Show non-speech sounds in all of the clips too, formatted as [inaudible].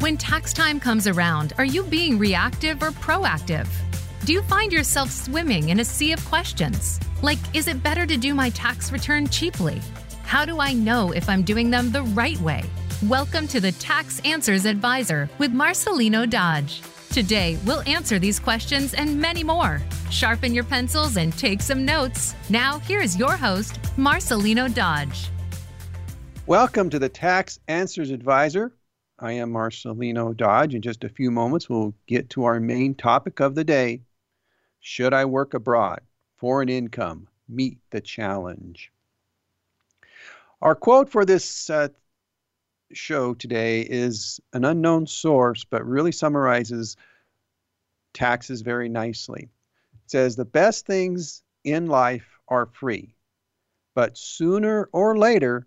When tax time comes around, are you being reactive or proactive? Do you find yourself swimming in a sea of questions? Like, is it better to do my tax return cheaply? How do I know if I'm doing them the right way? Welcome to the Tax Answers Advisor with Marcelino Dodge. Today, we'll answer these questions and many more. Sharpen your pencils and take some notes. Now, here's your host, Marcelino Dodge. Welcome to the Tax Answers Advisor. I am Marcelino Dodge. In just a few moments, we'll get to our main topic of the day Should I work abroad? Foreign income, meet the challenge. Our quote for this uh, show today is an unknown source, but really summarizes taxes very nicely. It says, The best things in life are free, but sooner or later,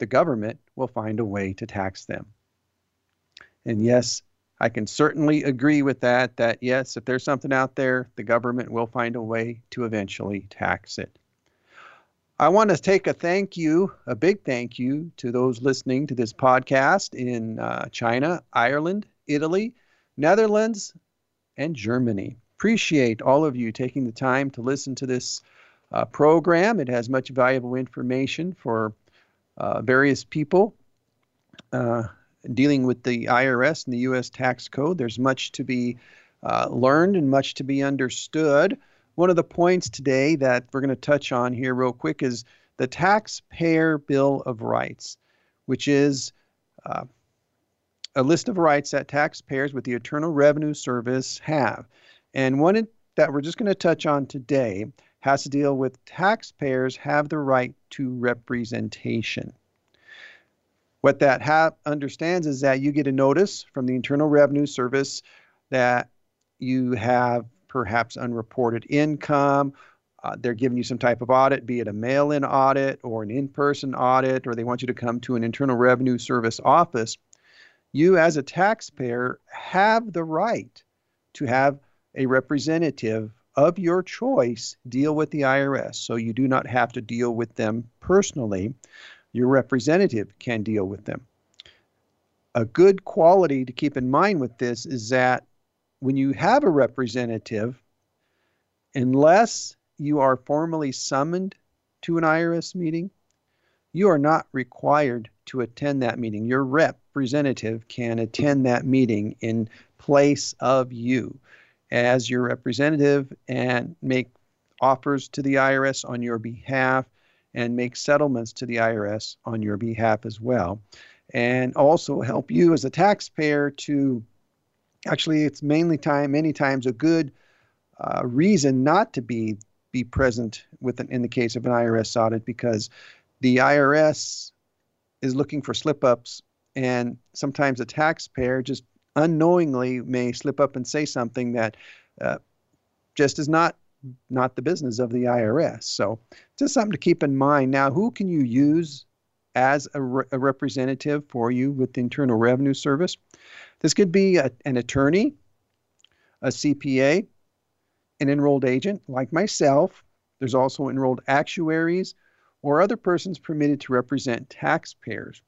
the government will find a way to tax them. And yes, I can certainly agree with that. That yes, if there's something out there, the government will find a way to eventually tax it. I want to take a thank you, a big thank you, to those listening to this podcast in uh, China, Ireland, Italy, Netherlands, and Germany. Appreciate all of you taking the time to listen to this uh, program. It has much valuable information for uh, various people uh, dealing with the IRS and the U.S. tax code. There's much to be uh, learned and much to be understood. One of the points today that we're going to touch on here, real quick, is the Taxpayer Bill of Rights, which is uh, a list of rights that taxpayers with the Internal Revenue Service have. And one that we're just going to touch on today has to deal with taxpayers have the right to representation. What that ha- understands is that you get a notice from the Internal Revenue Service that you have perhaps unreported income. Uh, they're giving you some type of audit, be it a mail in audit or an in person audit, or they want you to come to an Internal Revenue Service office. You, as a taxpayer, have the right to have a representative of your choice deal with the IRS. So you do not have to deal with them personally. Your representative can deal with them. A good quality to keep in mind with this is that when you have a representative, unless you are formally summoned to an IRS meeting, you are not required to attend that meeting. Your representative can attend that meeting in place of you as your representative and make offers to the IRS on your behalf and make settlements to the IRS on your behalf as well. And also help you as a taxpayer to actually, it's mainly time, many times a good uh, reason not to be be present with an, in the case of an IRS audit because the IRS is looking for slip ups and sometimes a taxpayer just unknowingly may slip up and say something that uh, just is not not the business of the IRS. So just something to keep in mind. Now, who can you use as a, re- a representative for you with the Internal Revenue Service? This could be a, an attorney, a CPA, an enrolled agent like myself. There's also enrolled actuaries or other persons permitted to represent taxpayers.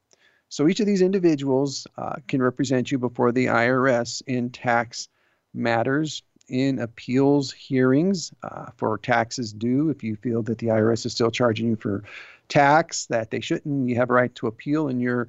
So each of these individuals uh, can represent you before the IRS in tax matters, in appeals hearings uh, for taxes due. If you feel that the IRS is still charging you for tax that they shouldn't, you have a right to appeal, and your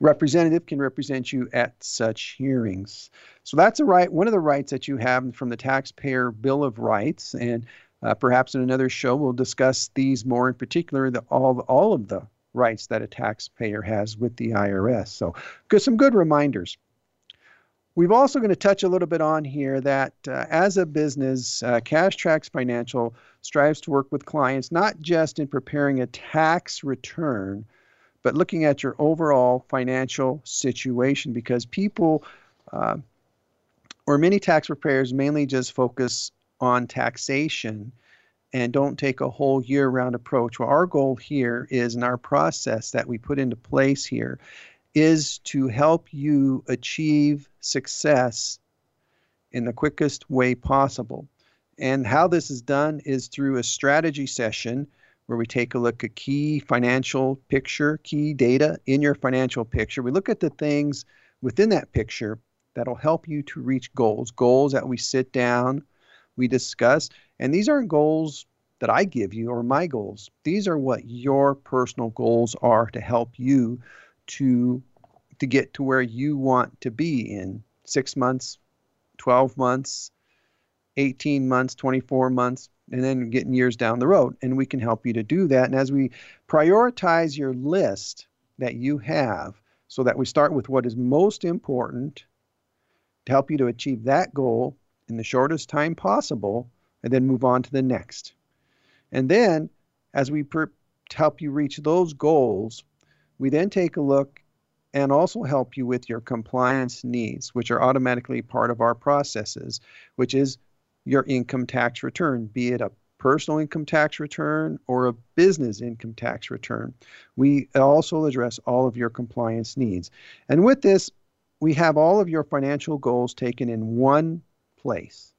representative can represent you at such hearings. So that's a right, one of the rights that you have from the Taxpayer Bill of Rights, and uh, perhaps in another show we'll discuss these more in particular, the, all all of the rights that a taxpayer has with the IRS. So, good, some good reminders. We've also going to touch a little bit on here that uh, as a business, uh, Cash Tracks Financial strives to work with clients not just in preparing a tax return, but looking at your overall financial situation because people uh, or many tax preparers mainly just focus on taxation and don't take a whole year round approach. Well, our goal here is in our process that we put into place here is to help you achieve success in the quickest way possible. And how this is done is through a strategy session where we take a look at key financial picture, key data in your financial picture. We look at the things within that picture that'll help you to reach goals, goals that we sit down, we discuss. And these aren't goals that I give you or my goals. These are what your personal goals are to help you to to get to where you want to be in 6 months, 12 months, 18 months, 24 months, and then getting years down the road. And we can help you to do that. And as we prioritize your list that you have, so that we start with what is most important to help you to achieve that goal in the shortest time possible, and then move on to the next. And then, as we per- help you reach those goals, we then take a look and also help you with your compliance needs, which are automatically part of our processes, which is your income tax return, be it a personal income tax return or a business income tax return. We also address all of your compliance needs. And with this, we have all of your financial goals taken in one place.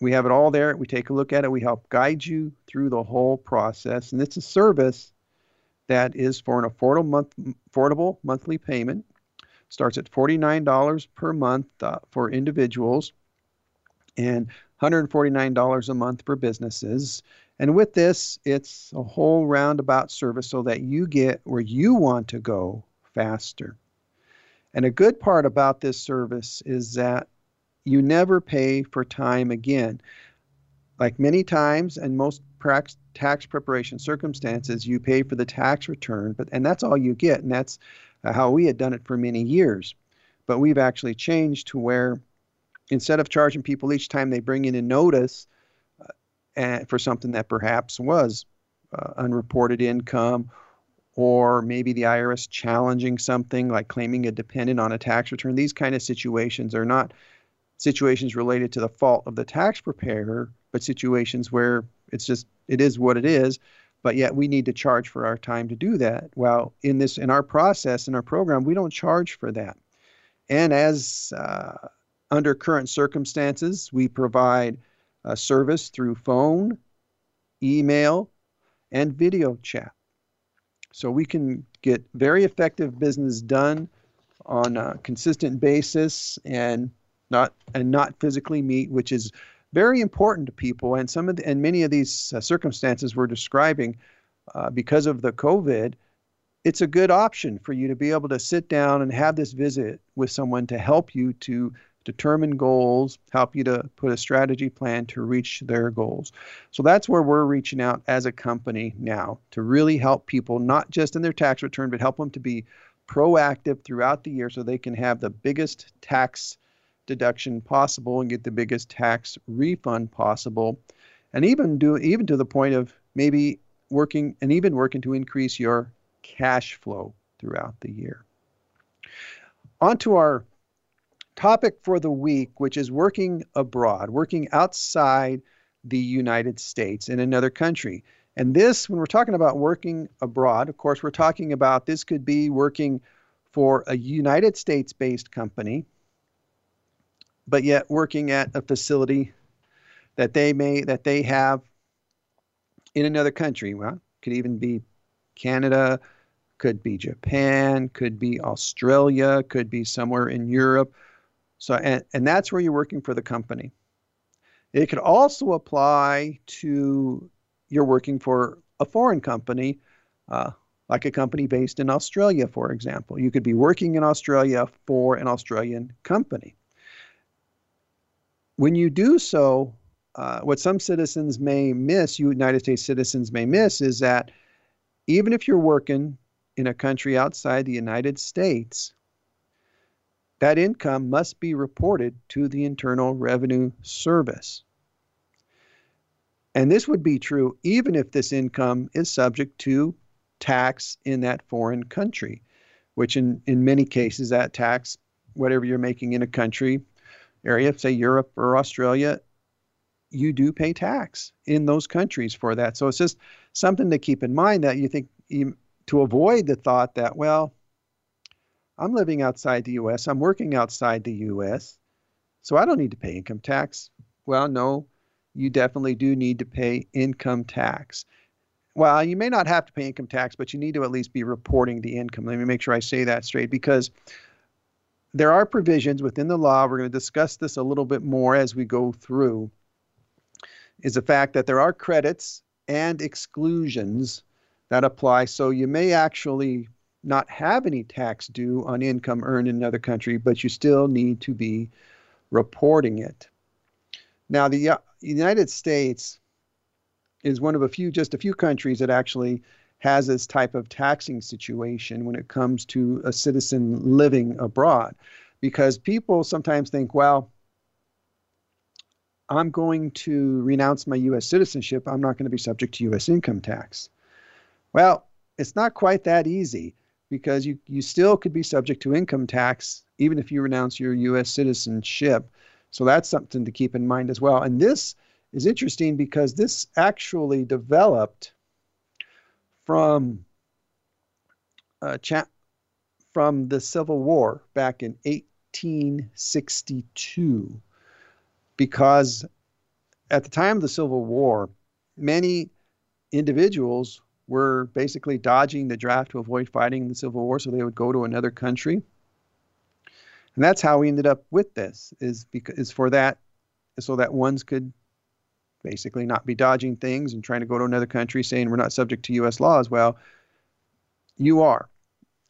We have it all there. We take a look at it. We help guide you through the whole process. And it's a service that is for an affordable, month, affordable monthly payment. Starts at $49 per month uh, for individuals and $149 a month for businesses. And with this, it's a whole roundabout service so that you get where you want to go faster. And a good part about this service is that you never pay for time again. Like many times and most tax preparation circumstances, you pay for the tax return, but and that's all you get, and that's how we had done it for many years. But we've actually changed to where instead of charging people each time they bring in a notice uh, for something that perhaps was uh, unreported income or maybe the IRS challenging something like claiming a dependent on a tax return. These kind of situations are not situations related to the fault of the tax preparer, but situations where it's just it is what it is. But yet we need to charge for our time to do that. Well, in this in our process in our program, we don't charge for that. And as uh, under current circumstances, we provide a service through phone, email, and video chat. So we can get very effective business done on a consistent basis and not and not physically meet, which is very important to people. And some of the, and many of these uh, circumstances we're describing, uh, because of the COVID, it's a good option for you to be able to sit down and have this visit with someone to help you to determine goals, help you to put a strategy plan to reach their goals. So that's where we're reaching out as a company now to really help people, not just in their tax return, but help them to be proactive throughout the year so they can have the biggest tax deduction possible and get the biggest tax refund possible. And even do even to the point of maybe working and even working to increase your cash flow throughout the year. On to our topic for the week, which is working abroad, working outside the United States in another country. And this, when we're talking about working abroad, of course, we're talking about this could be working for a United States based company but yet working at a facility that they may that they have in another country. Well, could even be Canada, could be Japan, could be Australia, could be somewhere in Europe. So and, and that's where you're working for the company. It could also apply to you're working for a foreign company, uh, like a company based in Australia, for example. You could be working in Australia for an Australian company. When you do so, uh, what some citizens may miss, you United States citizens may miss, is that even if you're working in a country outside the United States, that income must be reported to the Internal Revenue Service. And this would be true even if this income is subject to tax in that foreign country, which in, in many cases, that tax, whatever you're making in a country, area, say Europe or Australia, you do pay tax in those countries for that. So it's just something to keep in mind that you think you, to avoid the thought that, well, I'm living outside the US, I'm working outside the US, so I don't need to pay income tax. Well, no, you definitely do need to pay income tax. Well, you may not have to pay income tax, but you need to at least be reporting the income. Let me make sure I say that straight because there are provisions within the law. We're going to discuss this a little bit more as we go through. Is the fact that there are credits and exclusions that apply. So you may actually not have any tax due on income earned in another country, but you still need to be reporting it. Now, the uh, United States is one of a few, just a few countries that actually has this type of taxing situation when it comes to a citizen living abroad. Because people sometimes think, well, I'm going to renounce my U.S. citizenship. I'm not going to be subject to U.S. income tax. Well, it's not quite that easy because you, you still could be subject to income tax even if you renounce your U.S. citizenship. So that's something to keep in mind as well. And this is interesting because this actually developed from uh, cha- from the Civil War back in 1862 because at the time of the Civil War, many individuals were basically dodging the draft to avoid fighting in the Civil War, so they would go to another country. And that's how we ended up with this is because is for that so that ones could basically not be dodging things and trying to go to another country saying we're not subject to US laws. Well, you are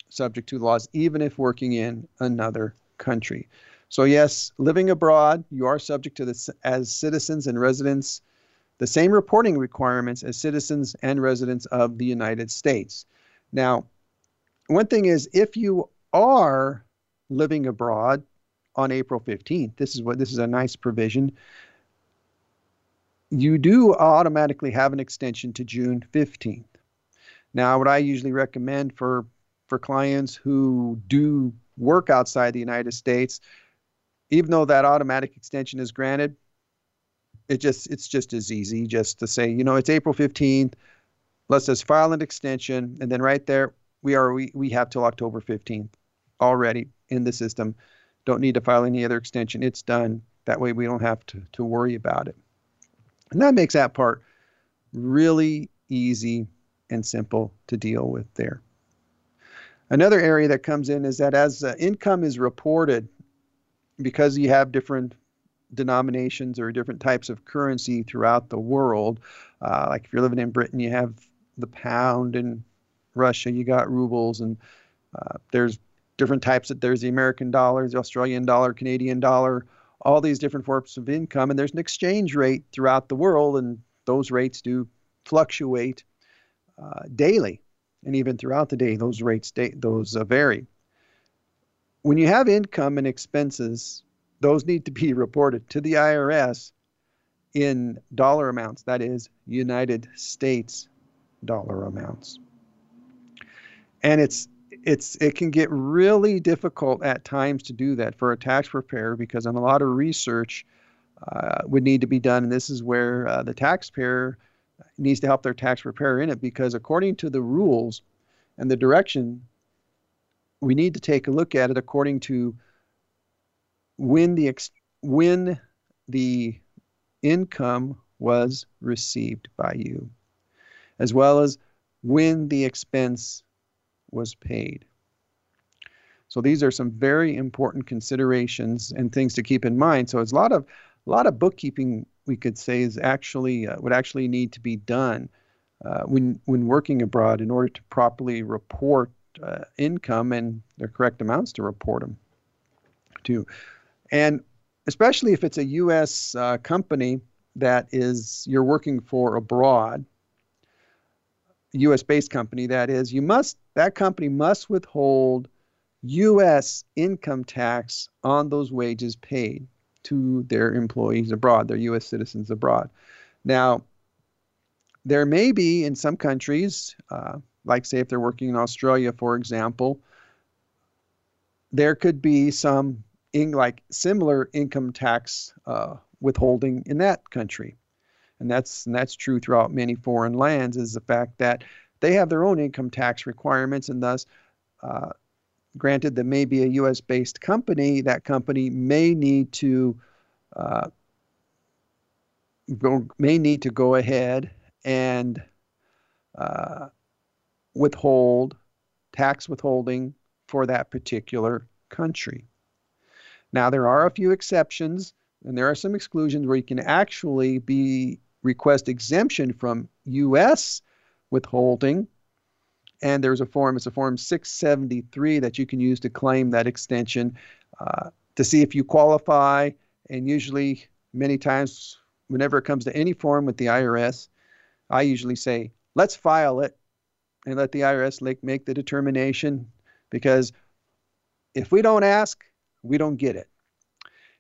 subject to laws even if working in another country. So yes, living abroad, you are subject to this as citizens and residents the same reporting requirements as citizens and residents of the United States. Now, one thing is if you are living abroad on April 15th, this is what this is a nice provision. You do automatically have an extension to June 15th. Now, what I usually recommend for for clients who do work outside the United States, even though that automatic extension is granted, it just it's just as easy just to say, you know, it's April 15th. Let's just file an extension, and then right there we are we, we have till October 15th already in the system. Don't need to file any other extension. It's done. That way we don't have to, to worry about it. And that makes that part really easy and simple to deal with there. Another area that comes in is that as uh, income is reported, because you have different denominations or different types of currency throughout the world. Uh, like if you're living in Britain, you have the pound, and Russia, you got rubles, and uh, there's different types. that there's the American dollar, the Australian dollar, Canadian dollar, all these different forms of income, and there's an exchange rate throughout the world, and those rates do fluctuate uh, daily, and even throughout the day, those rates da- those uh, vary. When you have income and expenses those need to be [laughs] reported to the IRS in dollar amounts, that is, United States dollar amounts. And it's it's it can get really difficult at times to do that for a tax preparer because a lot of research uh, would need to be done, and this is where uh, the taxpayer needs to help their tax preparer in it because according to the rules and the direction, we need to take a look at it according to when the ex- when the income was received by you, as well as when the expense was paid. So these are some very important considerations and things to keep in mind. So it's a lot of a lot of bookkeeping we could say is actually uh, would actually need to be done uh, when when working abroad in order to properly report uh, income and the correct amounts to report them to. And especially if it's a U.S. Uh, company that is you're working for abroad, U.S. based company that is, you must that company must withhold U.S. income tax on those wages paid to their employees abroad, their U.S. citizens abroad. Now, there may be in some countries, uh, like say if they're working in Australia, for example, there could be some in like similar income tax uh, withholding in that country. And that's and that's true throughout many foreign lands is the fact that they have their own income tax requirements and thus uh, granted that may be a U.S. based company, that company may need to uh, may need to go ahead and uh, withhold tax withholding for that particular country. Now, there are a few exceptions, and there are some exclusions where you can actually be request exemption from U.S. withholding. And there's a form, it's a form 673 that you can use to claim that extension uh, to see if you qualify. And usually, many times, whenever it comes to any form with the IRS, I usually say, let's file it and let the IRS make the determination because if we don't ask, we don't get it.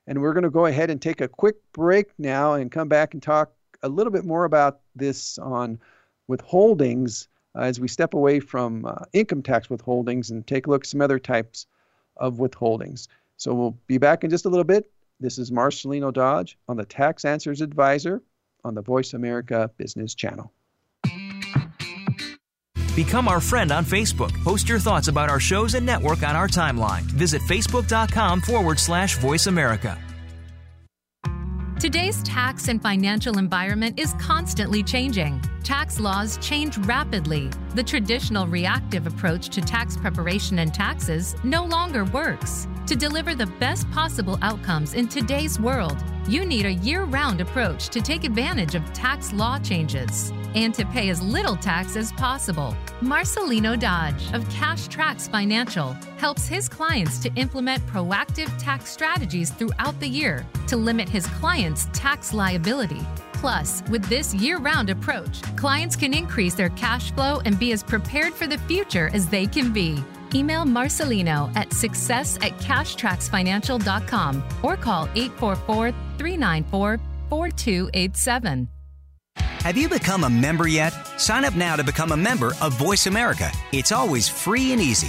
And we're going to go ahead and take a quick break now and come back and talk a little bit more about this on withholdings uh, as we step away from uh, income tax withholdings and take a look at some other types of withholdings. So we'll be back in just a little bit. This is Marcelino Dodge on the Tax Answers Advisor on the Voice America Business Channel. Become our friend on Facebook. Post your thoughts about our shows and network on our timeline. Visit facebook.com forward slash voice America. Today's tax and financial environment is constantly changing. Tax laws change rapidly. The traditional reactive approach to tax preparation and taxes no longer works. To deliver the best possible outcomes in today's world, you need a year round approach to take advantage of tax law changes and to pay as little tax as possible. Marcelino Dodge of Cash Tracks Financial helps his clients to implement proactive tax strategies throughout the year to limit his clients' tax liability. Plus, with this year round approach, clients can increase their cash flow and be as prepared for the future as they can be. Email Marcelino at success at cashtracksfinancial.com or call 844 394 4287. Have you become a member yet? Sign up now to become a member of Voice America. It's always free and easy.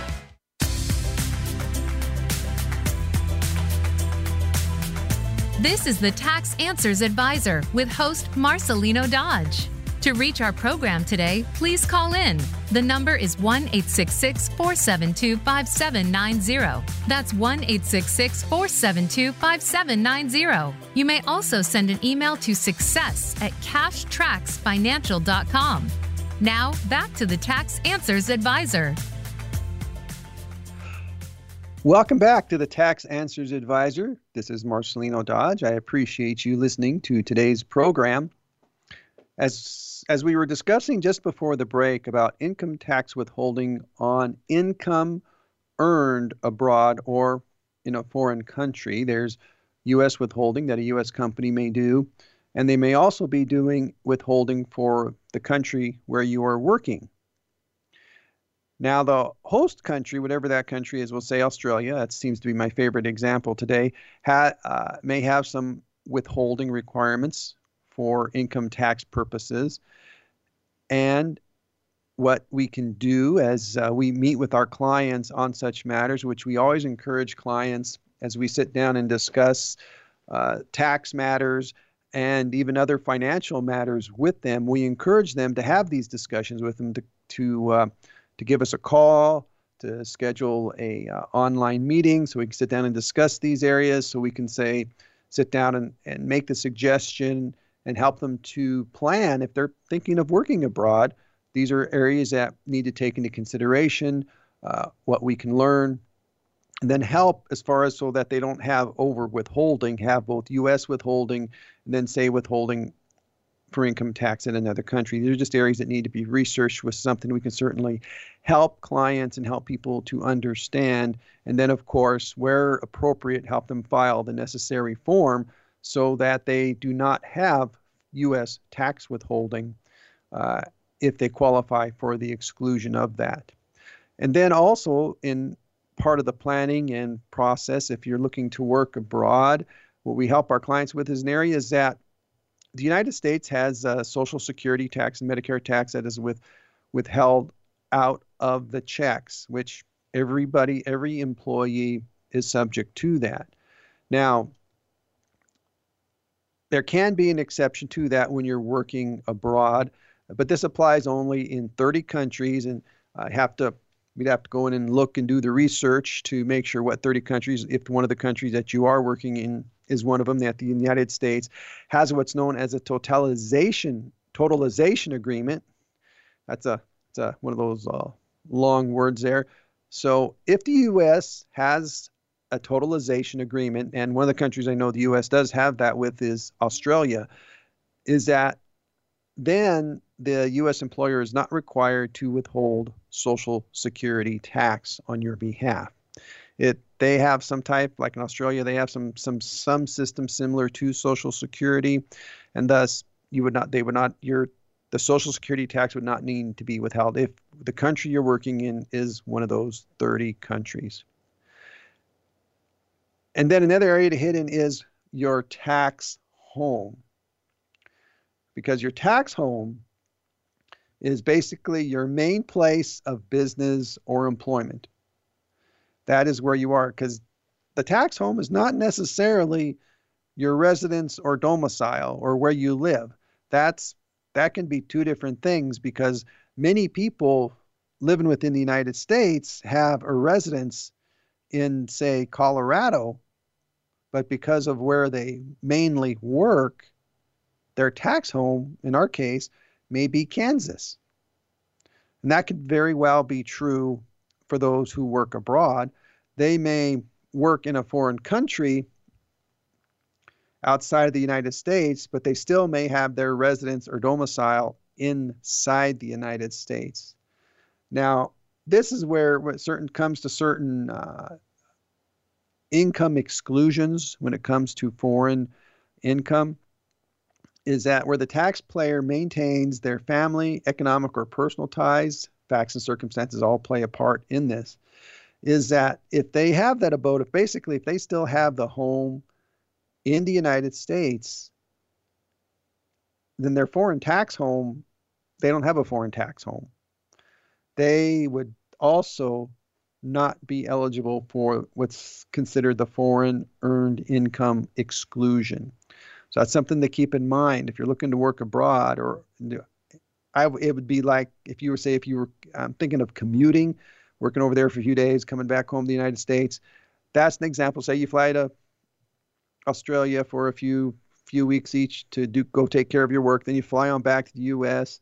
This is the Tax Answers Advisor with host Marcelino Dodge. To reach our program today, please call in. The number is 1 866 472 5790. That's 1 866 472 5790. You may also send an email to success at cashtracksfinancial.com. Now, back to the Tax Answers Advisor. Welcome back to the Tax Answers Advisor. This is Marcelino Dodge. I appreciate you listening to today's program. As as we were discussing just before the break about income tax withholding on income earned abroad or in a foreign country, there's US withholding that a US company may do, and they may also be doing withholding for the country where you are working. Now, the host country, whatever that country is, we'll say Australia, that seems to be my favorite example today, ha- uh, may have some withholding requirements for income tax purposes. And what we can do as uh, we meet with our clients on such matters, which we always encourage clients as we sit down and discuss uh, tax matters and even other financial matters with them, we encourage them to have these discussions with them to, to uh, to give us a call, to schedule a uh, online meeting so we can sit down and discuss these areas so we can say sit down and, and make the suggestion and help them to plan if they're thinking of working abroad. These are areas that need to take into consideration uh, what we can learn and then help as far as so that they don't have over withholding have both us withholding and then say withholding for income tax in another country. These are just areas that need to be researched with something we can certainly help clients and help people to understand. And then, of course, where appropriate, help them file the necessary form so that they do not have U.S. tax withholding uh, if they qualify for the exclusion of that. And then also in part of the planning and process, if you're looking to work abroad, what we help our clients with is an area is that the United States has a Social Security tax and Medicare tax that is with, withheld out of the checks, which everybody, every employee is subject to that. Now, there can be an exception to that when you're working abroad, but this applies only in 30 countries, and I have to we'd have to go in and look and do the research to make sure what 30 countries, if one of the countries that you are working in is one of them, that the United States has what's known as a totalization totalization agreement. That's a, it's a one of those uh, long words there. So if the U.S. has a totalization agreement, and one of the countries I know the U.S. does have that with is Australia, is that then the U.S. employer is not required to withhold Social Security tax on your behalf. It they have some type like in Australia they have some some some system similar to Social Security, and thus you would not they would not your the Social Security tax would not need to be withheld if the country you're working in is one of those 30 countries. And then another area to hit in is your tax home. Because your tax home is basically your main place of business or employment. That is where you are because the tax home is not necessarily your residence or domicile or where you live. That's that can be two different things because many people living within the United States have a residence in say Colorado, but because of where they mainly work, their tax home in our case may be Kansas. And that could very well be true for those who work abroad. They may work in a foreign country outside of the United States, but they still may have their residence or domicile inside the United States. Now, this is where when certain comes to certain uh, income exclusions when it comes to foreign income is that where the taxpayer maintains their family, economic, or personal ties, facts and circumstances all play a part in this, is that if they have that abode, if basically if they still have the home in the United States, then their foreign tax home, they don't have a foreign tax home. They would also not be eligible for what's considered the foreign earned income exclusion. So that's something to keep in mind if you're looking to work abroad or I, it would be like if you were say if you were I'm thinking of commuting, working over there for a few days, coming back home to the United States. That's an example. Say you fly to Australia for a few few weeks each to do go take care of your work. Then you fly on back to the U.S.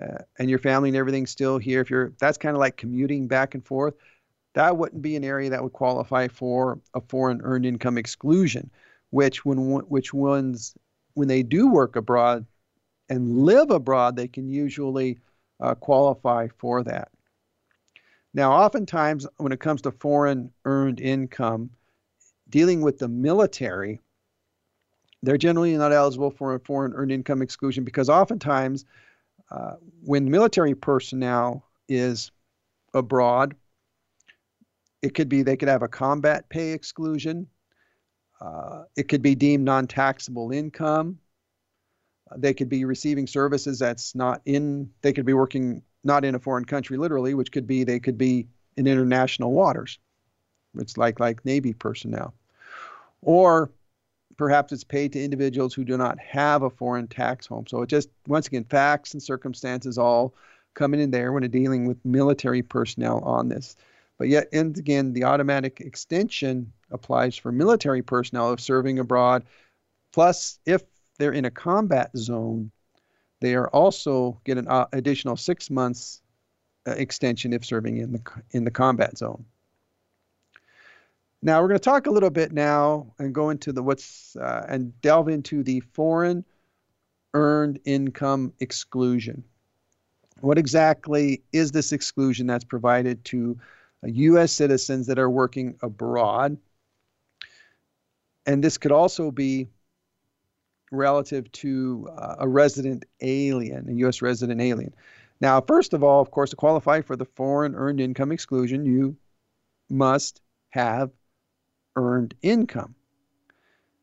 Uh, and your family and everything's still here. If you're that's kind of like commuting back and forth, that wouldn't be an area that would qualify for a foreign earned income exclusion. Which when which ones when they do work abroad and live abroad, they can usually uh, qualify for that. Now, oftentimes when it comes to foreign earned income, dealing with the military, they're generally not eligible for a foreign earned income exclusion because oftentimes uh, when military personnel is abroad, it could be they could have a combat pay exclusion. Uh, it could be deemed non taxable income. Uh, they could be receiving services that's not in, they could be working not in a foreign country literally, which could be they could be in international waters. It's like like Navy personnel. Or perhaps it's paid to individuals who do not have a foreign tax home. So it just once again facts and circumstances all coming in there when dealing with military personnel on this. But yet, and again, the automatic extension applies for military personnel serving abroad. Plus, if they're in a combat zone, they are also get an uh, additional six months uh, extension if serving in the in the combat zone. Now we're going to talk a little bit now and go into the what's uh, and delve into the foreign earned income exclusion. What exactly is this exclusion that's provided to U.S. citizens that are working abroad? And this could also be relative to uh, a resident alien, a U.S. resident alien. Now, first of all, of course, to qualify for the foreign earned income exclusion, you must have earned income.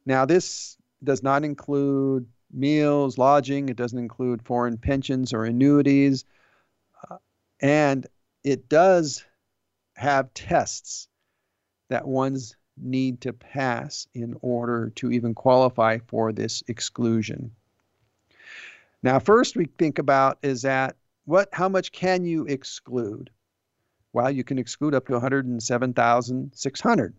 Now, this does not include meals, lodging, it doesn't include foreign pensions or annuities. Uh, and it does have tests that ones need to pass in order to even qualify for this exclusion. Now, first we think about is that what how much can you exclude? Well, you can exclude up to 107,600.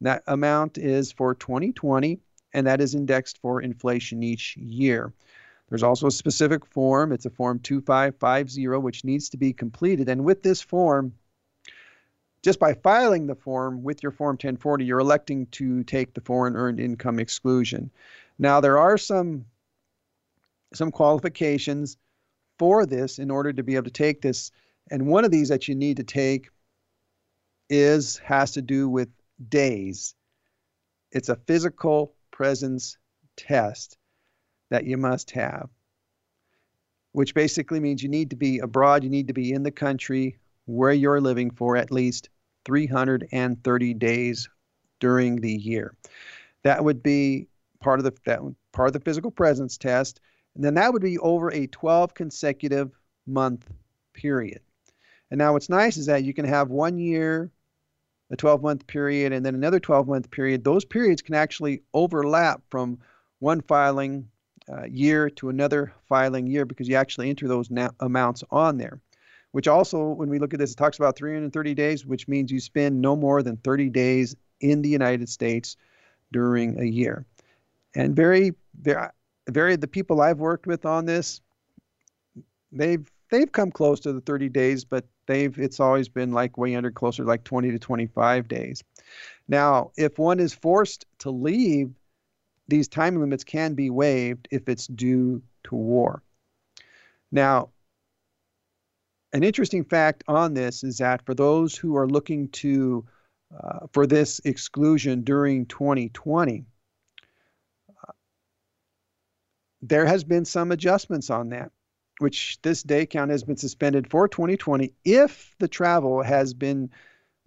That amount is for 2020 and that is indexed for inflation each year. There's also a specific form. It's a form 2550, which needs to be completed. And with this form, just by filing the form with your Form 1040, you're electing to take the foreign earned income exclusion. Now, there are some some qualifications for this in order to be able to take this. And one of these that you need to take is has to do with days. It's a physical presence test that you must have, which basically means you need to be abroad, you need to be in the country where you're living for at least 330 days during the year. That would be part of the that part of the physical presence test, and then that would be over a 12 consecutive month period. And now what's nice is that you can have one year, a 12 month period, and then another 12 month period. Those periods can actually overlap from one filing uh, year to another filing year because you actually enter those na- amounts on there. Which also, when we look at this, it talks about 330 days, which means you spend no more than 30 days in the United States during a year. And very, very, very, the people I've worked with on this, they've they've come close to the 30 days, but they've it's always been like way under closer like 20 to 25 days. Now, if one is forced to leave these time limits can be waived if it's due to war. Now, an interesting fact on this is that for those who are looking to uh, for this exclusion during 2020, uh, there has been some adjustments on that, which this day count has been suspended for 2020 if the travel has been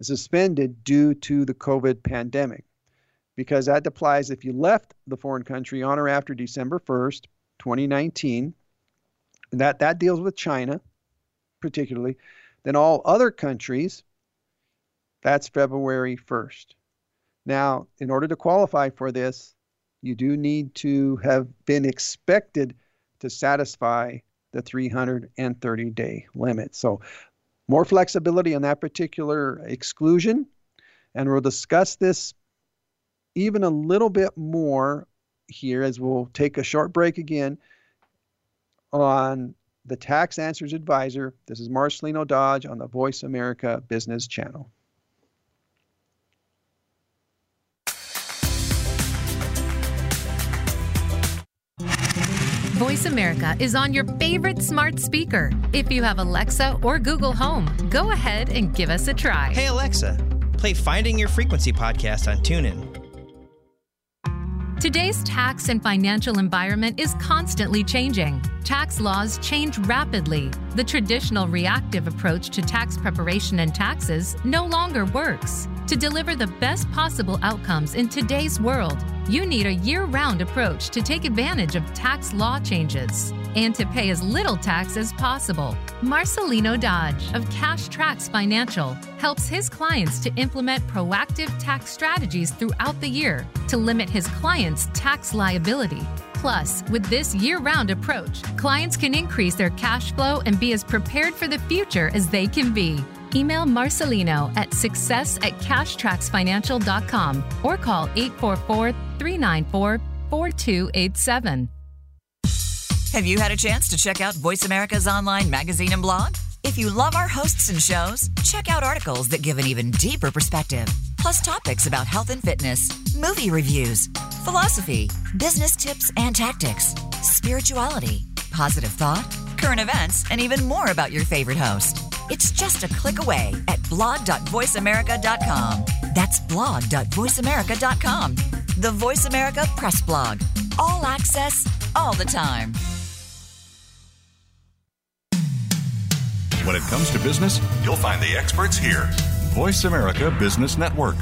suspended due to the COVID pandemic because that applies if you left the foreign country on or after December 1st, 2019. That that deals with China particularly. than all other countries that's February 1st. Now, in order to qualify for this, you do need to have been expected to satisfy the 330 day limit. So, more flexibility on that particular exclusion. And we'll discuss this even a little bit more here as we'll take a short break again on the Tax Answers Advisor. This is Marcelino Dodge on the Voice America Business Channel. Voice America is on your favorite smart speaker. If you have Alexa or Google Home, go ahead and give us a try. Hey, Alexa, play Finding Your Frequency podcast on TuneIn. Today's tax and financial environment is constantly changing. Tax laws change rapidly. The traditional reactive approach to tax preparation and taxes no longer works. To deliver the best possible outcomes in today's world, you need a year round approach to take advantage of tax law changes and to pay as little tax as possible. Marcelino Dodge of Cash Tracks Financial helps his clients to implement proactive tax strategies throughout the year to limit his clients' tax liability. Plus, with this year round approach, clients can increase their cash flow and be as prepared for the future as they can be. Email Marcelino at success at cashtracksfinancial.com or call 844 394 4287. Have you had a chance to check out Voice America's online magazine and blog? If you love our hosts and shows, check out articles that give an even deeper perspective, plus topics about health and fitness, movie reviews, philosophy, business tips and tactics, spirituality, positive thought, current events, and even more about your favorite host. It's just a click away at blog.voiceamerica.com. That's blog.voiceamerica.com. The Voice America Press Blog. All access, all the time. When it comes to business, you'll find the experts here. Voice America Business Network.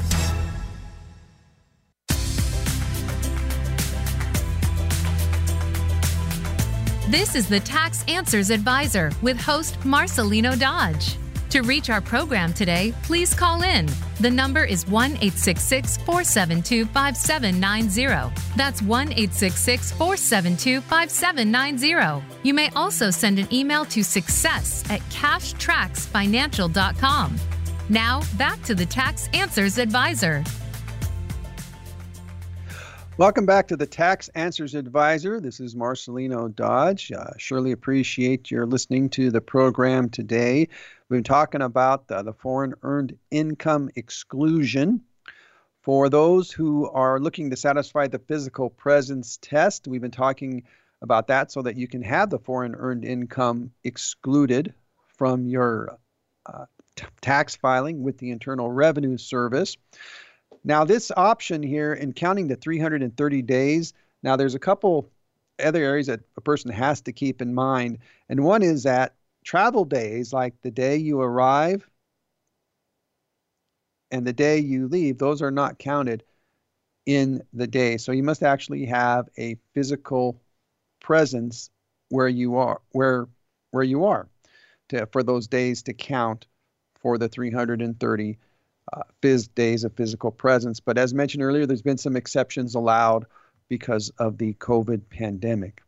This is the Tax Answers Advisor with host Marcelino Dodge. To reach our program today, please call in. The number is 1 866 472 5790. That's 1 866 472 5790. You may also send an email to success at cashtracksfinancial.com. Now, back to the Tax Answers Advisor. Welcome back to the Tax Answers Advisor. This is Marcelino Dodge. Uh, surely appreciate your listening to the program today. We've been talking about the, the foreign earned income exclusion. For those who are looking to satisfy the physical presence test, we've been talking about that so that you can have the foreign earned income excluded from your uh, t- tax filing with the Internal Revenue Service. Now, this option here in counting the 330 days, now there's a couple other areas that a person has to keep in mind. And one is that travel days, like the day you arrive and the day you leave, those are not counted in the day. So you must actually have a physical presence where you are, where where you are, to, for those days to count for the 330 uh, phys days of physical presence. But as mentioned earlier, there's been some exceptions allowed because of the COVID pandemic.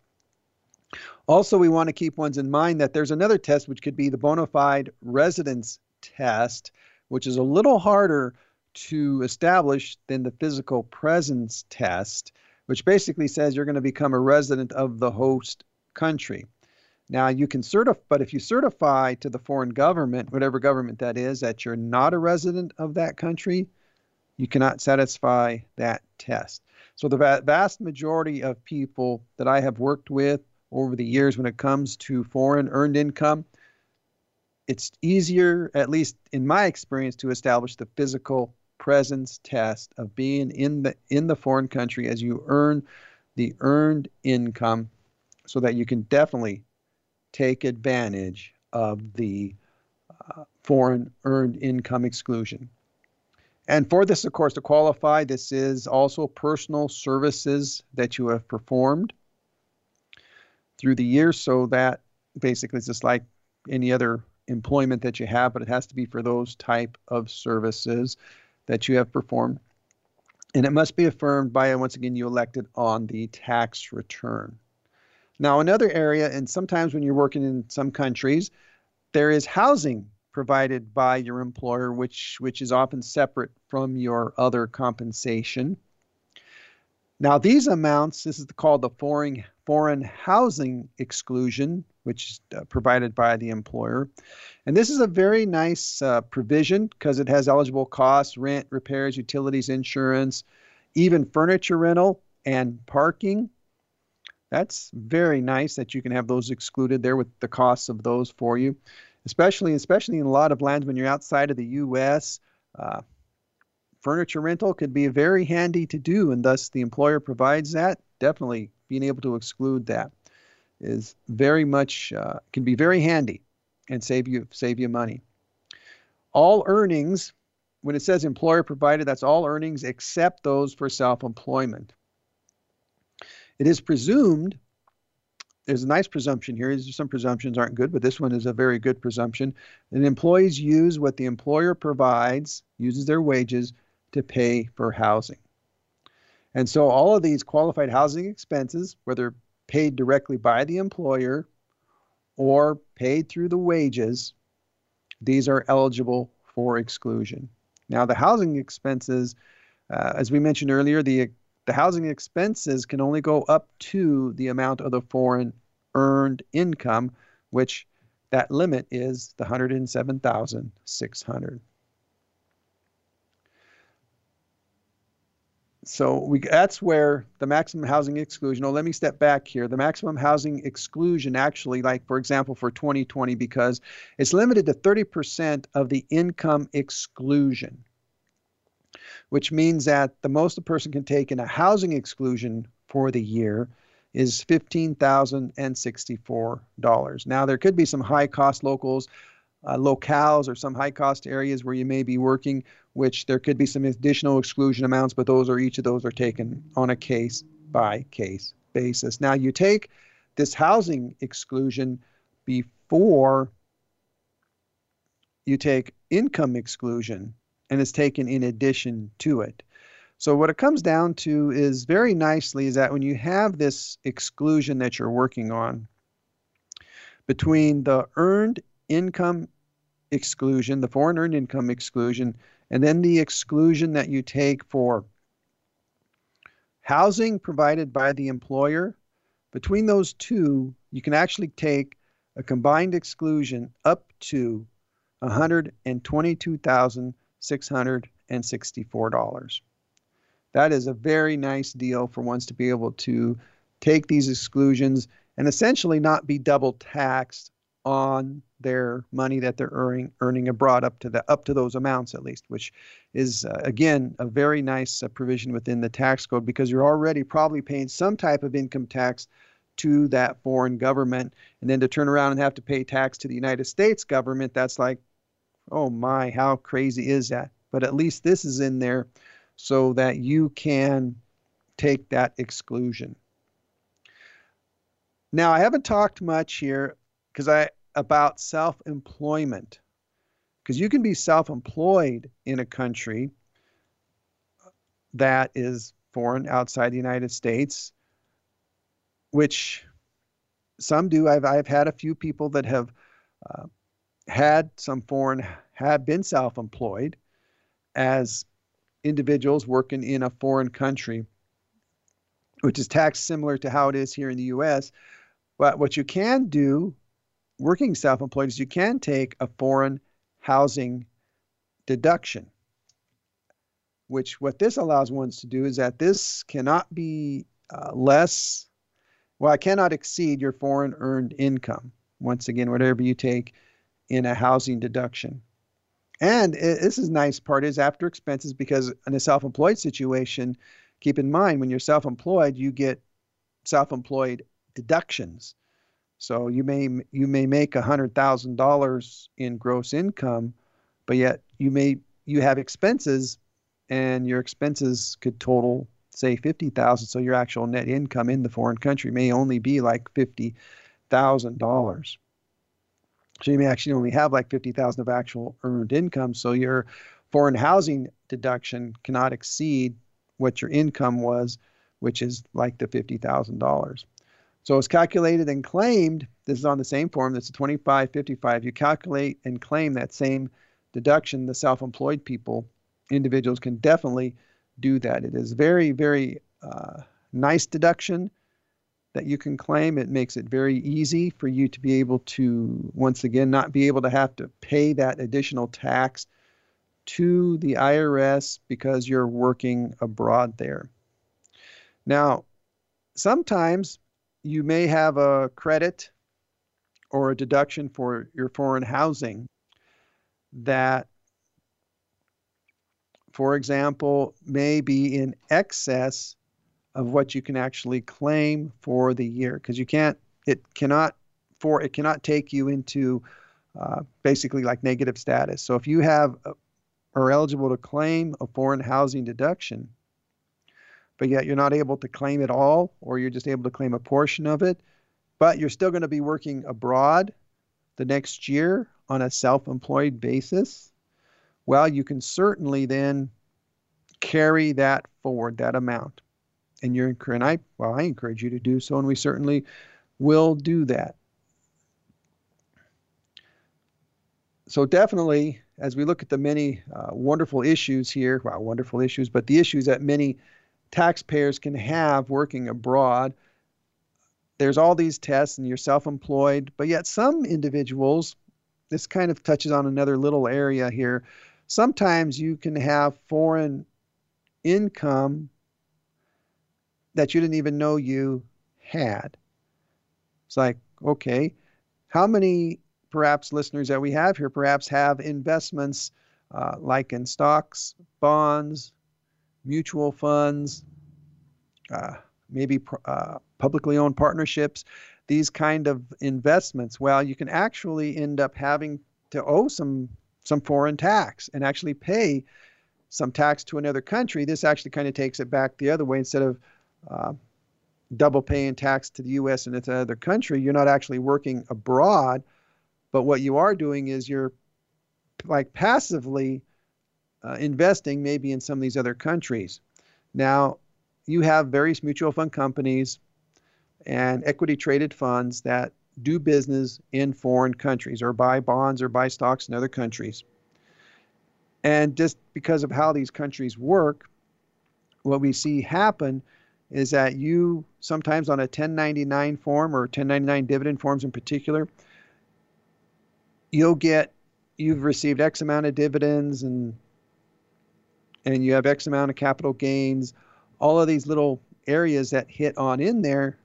Also, we want to keep ones in mind that there's another test which could be the bona fide residence test, which is a little harder to establish than the physical presence test, which basically says you're going to become a resident of the host country. Now you can certify, but if you certify to the foreign government, whatever government that is, that you're not a resident of that country, you cannot satisfy that test. So the vast majority of people that I have worked with over the years when it comes to foreign earned income, it's easier, at least in my experience, to establish the physical presence test of being in the in the foreign country as you earn the earned income so that you can definitely take advantage of the uh, foreign earned income exclusion. And for this, of course, to qualify, this is also personal services that you have performed through the year. So that basically is just like any other employment that you have, but it has to be for those type of services that you have performed. And it must be affirmed by, once again, you elected on the tax return. Now, another area, and sometimes when you're working in some countries, there is housing provided by your employer, which which is often separate from your other compensation. Now, these amounts, this is called the foreign foreign housing exclusion, which is uh, provided by the employer. And this is a very nice uh, provision because it has eligible costs, rent, repairs, utilities, insurance, even furniture rental and parking. That's very nice that you can have those excluded there with the costs of those for you, especially especially in a lot of lands when you're outside of the U.S. Uh, furniture rental could be very handy to do, and thus the employer provides that. Definitely being able to exclude that is very much uh, can be very handy and save you save you money. All earnings, when it says employer provided, that's all earnings except those for self-employment. It is presumed, there's a nice presumption here. Some presumptions aren't good, but this one is a very good presumption. That employees use what the employer provides, uses their wages to pay for housing. And so all of these qualified housing expenses, whether paid directly by the employer or paid through the wages, these are eligible for exclusion. Now, the housing expenses, uh, as we mentioned earlier, the the housing expenses can only go up to the amount of the foreign earned income, which that limit is the 107,600. So we, that's where the maximum housing exclusion. Oh, let me step back here. The maximum housing exclusion actually, like for example, for 2020, because it's limited to 30% of the income exclusion which means that the most a person can take in a housing exclusion for the year is $15,064. Now, there could be some high cost locals, uh, locales, or some high cost areas where you may be working, which there could be some additional exclusion amounts, but those are each of those are taken on a case by case basis. Now, you take this housing exclusion before you take income exclusion and it's taken in addition to it. So what it comes down to is very nicely is that when you have this exclusion that you're working on between the earned income exclusion, the foreign earned income exclusion, and then the exclusion that you take for housing provided by the employer, between those two, you can actually take a combined exclusion up to $122,664. That is a very nice deal for ones to be able to take these exclusions and essentially not be double taxed on their money that they're earning earning abroad up to the up to those amounts at least which is uh, again a very nice uh, provision within the tax code because you're already probably paying some type of income tax to that foreign government and then to turn around and have to pay tax to the United States government that's like oh my how crazy is that? But at least this is in there so that you can take that exclusion. Now I haven't talked much here because I about self-employment. Because you can be self-employed in a country that is foreign outside the United States which some do. I've I've had a few people that have uh, had some foreign have been self-employed as individuals working in a foreign country which is taxed similar to how it is here in the US but what you can do working self employed is you can take a foreign housing deduction, which what this allows ones to do is that this cannot be uh, less, well, it cannot exceed your foreign earned income. Once again, whatever you take in a housing deduction. And this is nice part is after expenses because in a self-employed situation, keep in mind when you're self-employed, you get self-employed deductions. So you may you may make a hundred thousand dollars in gross income, but yet you may you have expenses, and your expenses could total say fifty thousand. So your actual net income in the foreign country may only be like fifty thousand dollars. So you may actually only have like fifty thousand of actual earned income. So your foreign housing deduction cannot exceed what your income was, which is like the fifty thousand dollars. So it's calculated and claimed. This is on the same form. That's a 2555. You calculate and claim that same deduction. The self-employed people, individuals can definitely do that. It is very, very uh, nice deduction that you can claim. It makes it very easy for you to be able to, once again, not be able to have to pay that additional tax to the IRS because you're working abroad there. Now, sometimes you may have a credit or a deduction for your foreign housing that, for example, may be in excess of what you can actually claim for the year because you can't, it cannot, for it cannot take you into uh, basically like negative status. So if you have a, are eligible to claim a foreign housing deduction, but yet you're not able to claim it all, or you're just able to claim a portion of it, but you're still going to be working abroad the next year on a self employed basis, well, you can certainly then carry that forward, that amount. And you're and I well, I encourage you to do so, and we certainly will do that. So definitely, as we look at the many uh, wonderful issues here, well, wonderful issues, but the issues that many taxpayers can have working abroad. There's all these tests, and you're self employed, but yet some individuals, this kind of touches on another little area here. Sometimes you can have foreign income that you didn't even know you had. It's like, okay, how many perhaps listeners that we have here perhaps have investments uh, like in stocks, bonds, mutual funds, uh, maybe uh, publicly owned partnerships, these kind of investments, well, you can actually end up having to owe some some foreign tax and actually pay some tax to another country. This actually kind of takes it back the other way. Instead of uh, double paying tax to the U.S. and it's another country, you're not actually working abroad, but what you are doing is you're like passively uh, investing maybe in some of these other countries. Now, you have various mutual fund companies and equity traded funds that do business in foreign countries or buy bonds or buy stocks in other countries. And just because of how these countries work, what we see happen is that you sometimes on a 1099 form or 1099 dividend forms in particular, you'll get you've received X amount of dividends and and you have X amount of capital gains, all of these little areas that hit on in there.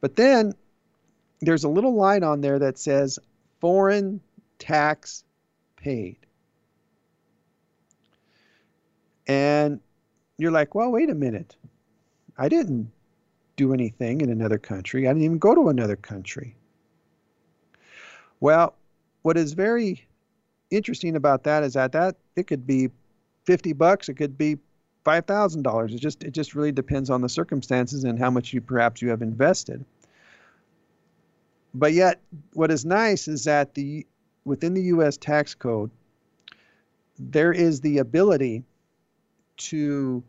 But then there's a little line on there that says foreign tax paid. And you're like, well, wait a minute. I didn't do anything in another country. I didn't even go to another country. Well, what is very interesting about that is that that it could be 50 bucks, it could be $5,000. It just it just really depends on the circumstances and how much you perhaps you have invested. But yet what is nice is that the within the US tax code there is the ability to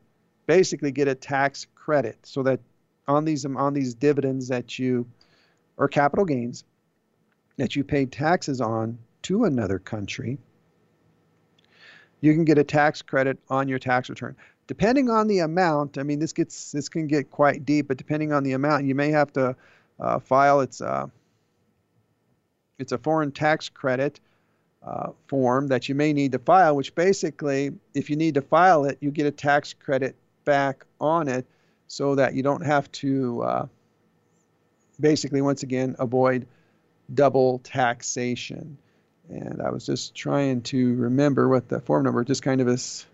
basically get a tax credit so that on these on these dividends that you or capital gains that you pay taxes on to another country you can get a tax credit on your tax return. Depending on the amount i mean this gets this can get quite deep but depending on the amount you may have to uh, file it's uh, it's a foreign tax credit uh, form that you may need to file which basically if you need to file it you get a tax credit back on it so that you don't have to uh, basically, once again, avoid double taxation. And I was just trying to remember what the form number just kind of es-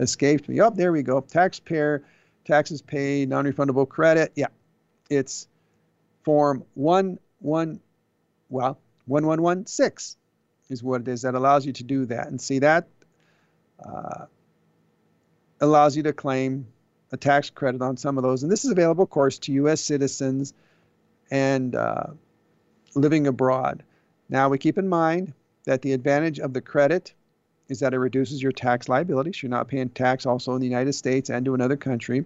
escaped me. Oh, there we go. Taxpayer, taxes paid, non refundable credit. Yeah, it's form 1, 1, well, 1116 is what it is that allows you to do that. And see, that uh, allows you to claim a tax credit on some of those. And this is available, of course, to U.S. citizens and uh, living abroad. Now, we keep in mind that the advantage of the credit is that it reduces your tax liability. So you're not paying tax also in the United States and to another country.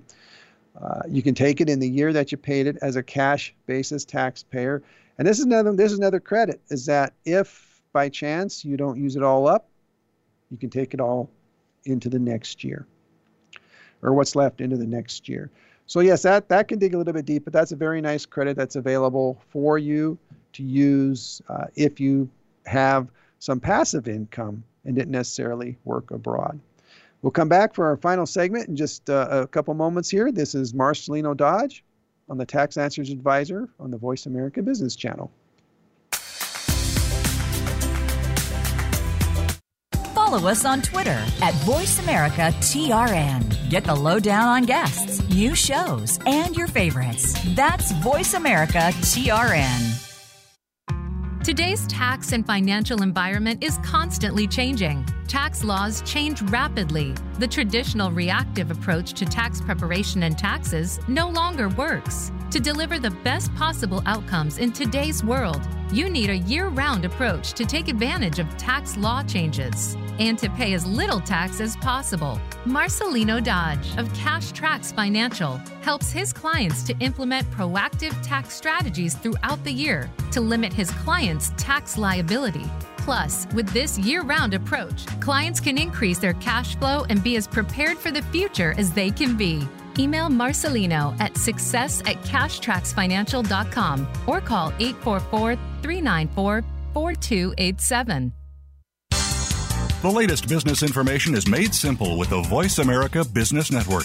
Uh, you can take it in the year that you paid it as a cash basis taxpayer. And this is another this is another credit is that if by chance you don't use it all up, you can take it all into the next year or what's left into the next year. So yes, that, that can dig a little bit deep, but that's a very nice credit that's available for you to use uh, if you have some passive income and didn't necessarily work abroad. We'll come back for our final segment in just uh, a couple moments here. This is Marcelino Dodge on the Tax Answers Advisor on the Voice America Business Channel. Follow us on Twitter at VoiceAmericaTRN. Get the lowdown on guests, new shows, and your favorites. That's VoiceAmericaTRN. Today's tax and financial environment is constantly changing. Tax laws change rapidly. The traditional reactive approach to tax preparation and taxes no longer works. To deliver the best possible outcomes in today's world, you need a year round approach to take advantage of tax law changes and to pay as little tax as possible. Marcelino Dodge of Cash Tracks Financial helps his clients to implement proactive tax strategies throughout the year to limit his clients' tax liability. Plus, with this year round approach, clients can increase their cash flow and be as prepared for the future as they can be. Email Marcelino at success at cashtracksfinancial.com or call 844 394 4287. The latest business information is made simple with the Voice America Business Network.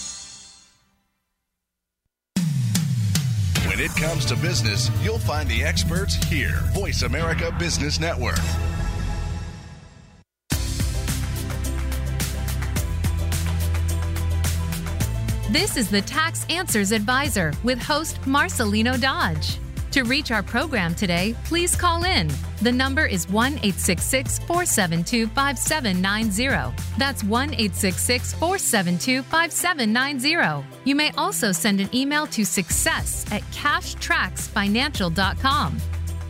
It comes to business, you'll find the experts here. Voice America Business Network. This is the Tax Answers Advisor with host Marcelino Dodge. To reach our program today, please call in. The number is 1 866 472 5790. That's 1 866 472 5790. You may also send an email to success at cashtracksfinancial.com.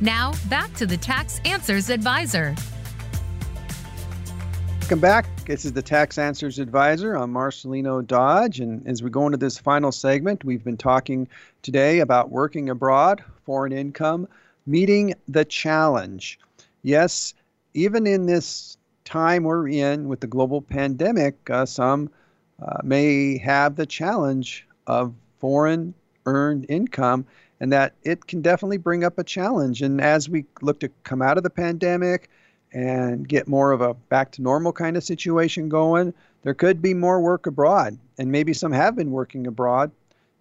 Now, back to the Tax Answers Advisor. Welcome back. This is the Tax Answers Advisor. I'm Marcelino Dodge. And as we go into this final segment, we've been talking today about working abroad, foreign income, meeting the challenge. Yes, even in this time we're in with the global pandemic, uh, some uh, may have the challenge of foreign earned income and that it can definitely bring up a challenge. And as we look to come out of the pandemic, and get more of a back to normal kind of situation going, there could be more work abroad. And maybe some have been working abroad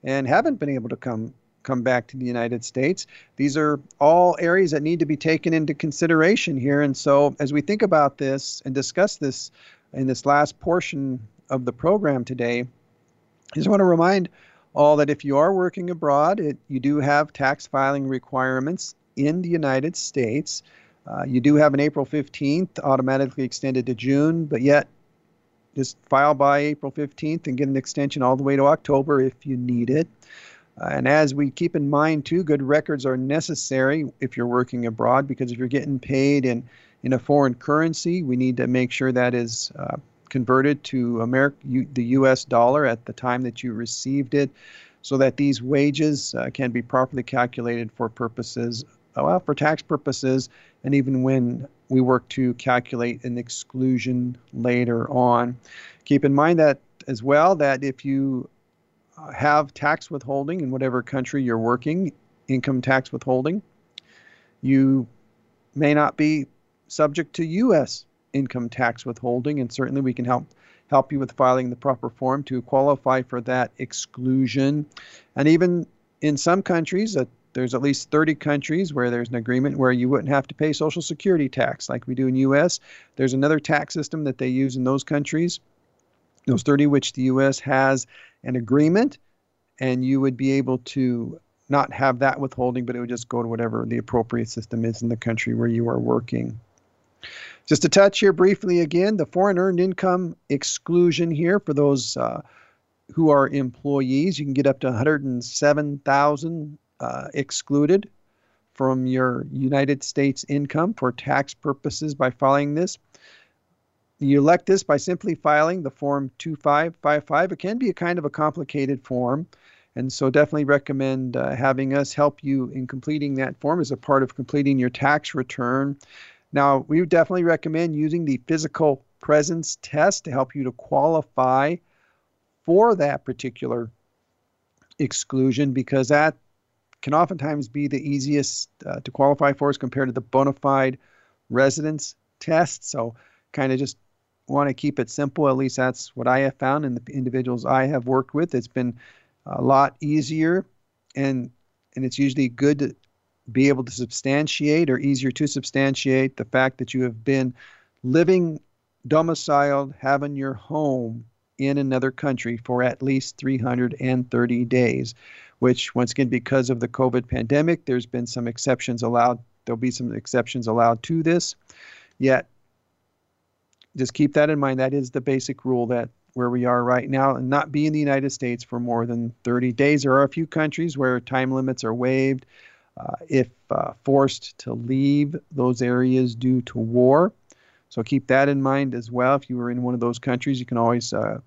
and haven't been able to come come back to the United States. These are all areas that need to be taken into consideration here. And so as we think about this and discuss this in this last portion of the program today, I just want to remind all that if you are working abroad, it, you do have tax filing requirements in the United States. Uh, you do have an April 15th automatically extended to June, but yet just file by April 15th and get an extension all the way to October if you need it. Uh, and as we keep in mind, too, good records are necessary if you're working abroad because if you're getting paid in, in a foreign currency, we need to make sure that is uh, converted to Ameri- U- the US dollar at the time that you received it so that these wages uh, can be properly calculated for purposes well, for tax purposes, and even when we work to calculate an exclusion later on. Keep in mind that as well that if you uh, have tax withholding in whatever country you're working, income tax withholding, you may not be subject to U.S. income tax withholding, and certainly we can help help you with filing the proper form to qualify for that exclusion. And even in some countries, a there's at least 30 countries where there's an agreement where you wouldn't have to pay social security tax like we do in US. There's another tax system that they use in those countries. Those 30 which the US has an agreement and you would be able to not have that withholding but it would just go to whatever the appropriate system is in the country where you are working. Just to touch here briefly again, the foreign earned income exclusion here for those uh, who are employees, you can get up to 107,000 uh, excluded from your United States income for tax purposes by filing this. You elect this by simply filing the Form 2555. It can be a kind of a complicated form, and so definitely recommend uh, having us help you in completing that form as a part of completing your tax return. Now, we definitely recommend using the physical presence test to help you to qualify for that particular exclusion because that can oftentimes be the easiest uh, to qualify for as compared to the bona fide residence test. So, kind of just want to keep it simple. At least that's what I have found in the individuals I have worked with. It's been a lot easier, and and it's usually good to be able to substantiate or easier to substantiate the fact that you have been living domiciled, having your home in another country for at least 330 days which once again, because of the COVID pandemic, there's been some exceptions allowed. There'll be some exceptions allowed to this. Yet, just keep that in mind. That is the basic rule that where we are right now and not be in the United States for more than 30 days. There are a few countries where time limits are waived uh, if uh, forced to leave those areas due to war. So keep that in mind as well. If you were in one of those countries, you can always uh,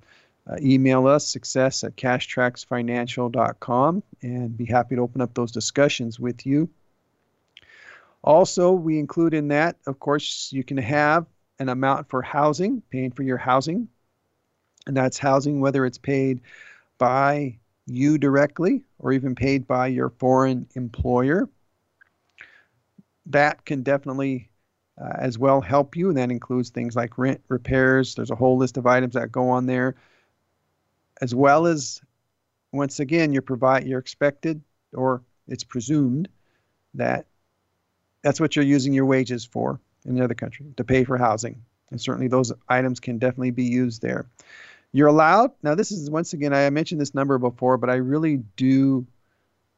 uh, email us success at cashtracksfinancial.com and be happy to open up those discussions with you. Also, we include in that, of course, you can have an amount for housing, paying for your housing. And that's housing, whether it's paid by you directly or even paid by your foreign employer. That can definitely uh, as well help you, and that includes things like rent, repairs. There's a whole list of items that go on there as well as once again you're provide you're expected or it's presumed that that's what you're using your wages for in the other country to pay for housing and certainly those items can definitely be used there You're allowed. Now, this is once again, I mentioned this number before, but I really do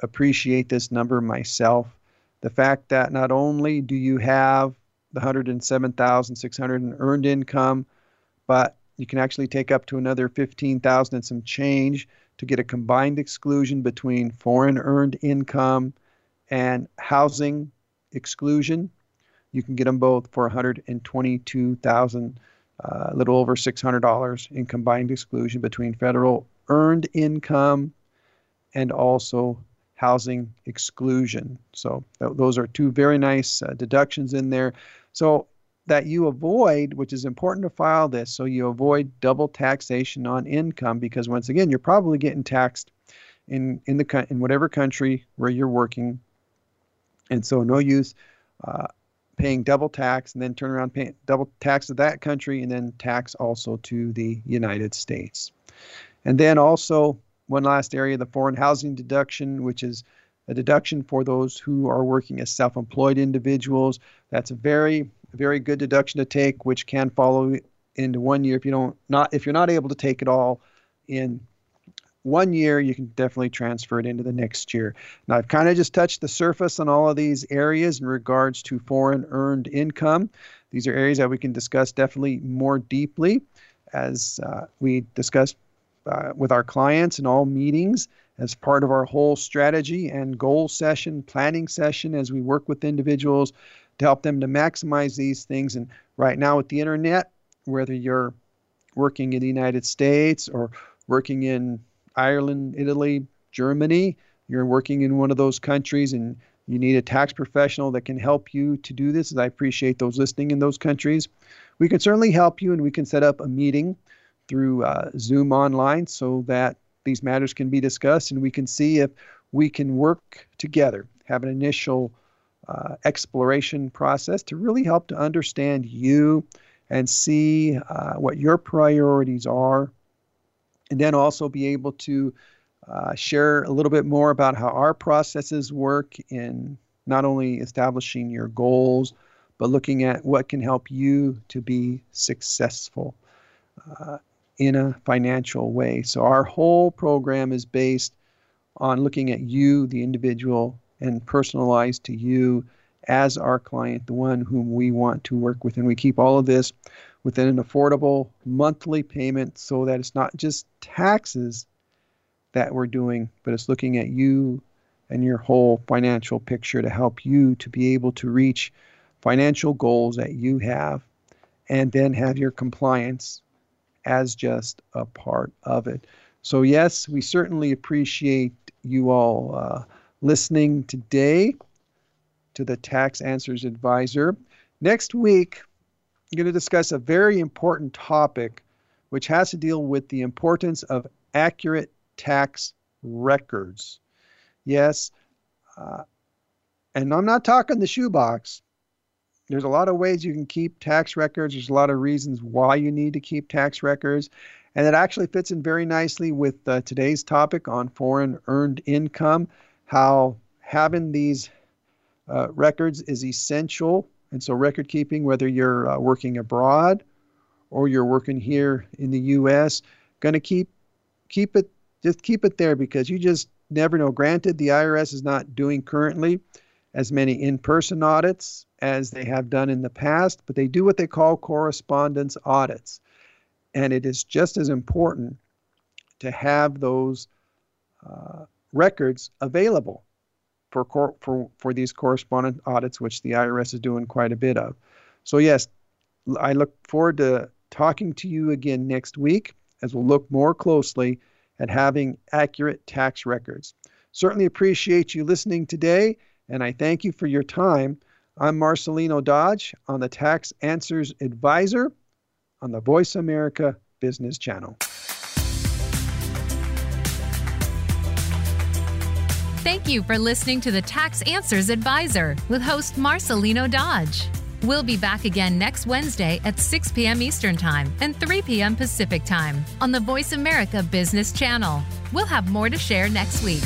appreciate this number myself. The fact that not only do you have the 107,600 in earned income, but you can actually take up to another 15,000 and some change to get a combined exclusion between foreign earned income and housing exclusion. You can get them both for 122,000, uh, a little over $600 in combined exclusion between federal earned income and also housing exclusion. So th- those are two very nice uh, deductions in there. So that you avoid, which is important to file this, so you avoid double taxation on income because once again, you're probably getting taxed in in the in whatever country where you're working, and so no use uh, paying double tax and then turn around paying double tax to that country and then tax also to the United States, and then also one last area, the foreign housing deduction, which is a deduction for those who are working as self-employed individuals. That's a very very good deduction to take, which can follow into one year if you don't not if you're not able to take it all in one year, you can definitely transfer it into the next year. Now, I've kind of just touched the surface on all of these areas in regards to foreign earned income. These are areas that we can discuss definitely more deeply as uh, we discuss uh, with our clients in all meetings as part of our whole strategy and goal session, planning session as we work with individuals to help them to maximize these things. And right now with the internet, whether you're working in the United States or working in Ireland, Italy, Germany, you're working in one of those countries and you need a tax professional that can help you to do this, as I appreciate those listening in those countries. We can certainly help you and we can set up a meeting through uh, Zoom online so that these matters can be discussed and we can see if we can work together, have an initial uh, exploration process to really help to understand you and see uh, what your priorities are, and then also be able to uh, share a little bit more about how our processes work in not only establishing your goals, but looking at what can help you to be successful. Uh, in a financial way. So, our whole program is based on looking at you, the individual, and personalized to you as our client, the one whom we want to work with. And we keep all of this within an affordable monthly payment so that it's not just taxes that we're doing, but it's looking at you and your whole financial picture to help you to be able to reach financial goals that you have and then have your compliance as just a part of it. So, yes, we certainly appreciate you all uh, listening today to the Tax Answers Advisor. Next week, I'm going to discuss a very important topic which has to deal with the importance of accurate tax records. Yes, uh, and I'm not talking the shoebox. There's a lot of ways you can keep tax records. There's a lot of reasons why you need to keep tax records. And it actually fits in very nicely with uh, today's topic on foreign earned income how having these uh, records is essential. And so, record keeping, whether you're uh, working abroad or you're working here in the U.S., going to keep keep it just keep it there because you just never know. Granted, the IRS is not doing currently as many in-person audits as they have done in the past, but they do what they call correspondence audits, and it is just as important to have those uh, records available for, cor- for, for these correspondence audits, which the IRS is doing quite a bit of. So, yes, I look forward to talking to you again next week as we'll look more closely at having accurate tax records. Certainly appreciate you listening today, and I thank you for your time. I'm Marcelino Dodge on the Tax Answers Advisor on the Voice America Business Channel. Thank you for listening to the Tax Answers Advisor with host Marcelino Dodge. We'll be back again next Wednesday at 6 p.m. Eastern Time and 3 p.m. Pacific Time on the Voice America Business Channel. We'll have more to share next week.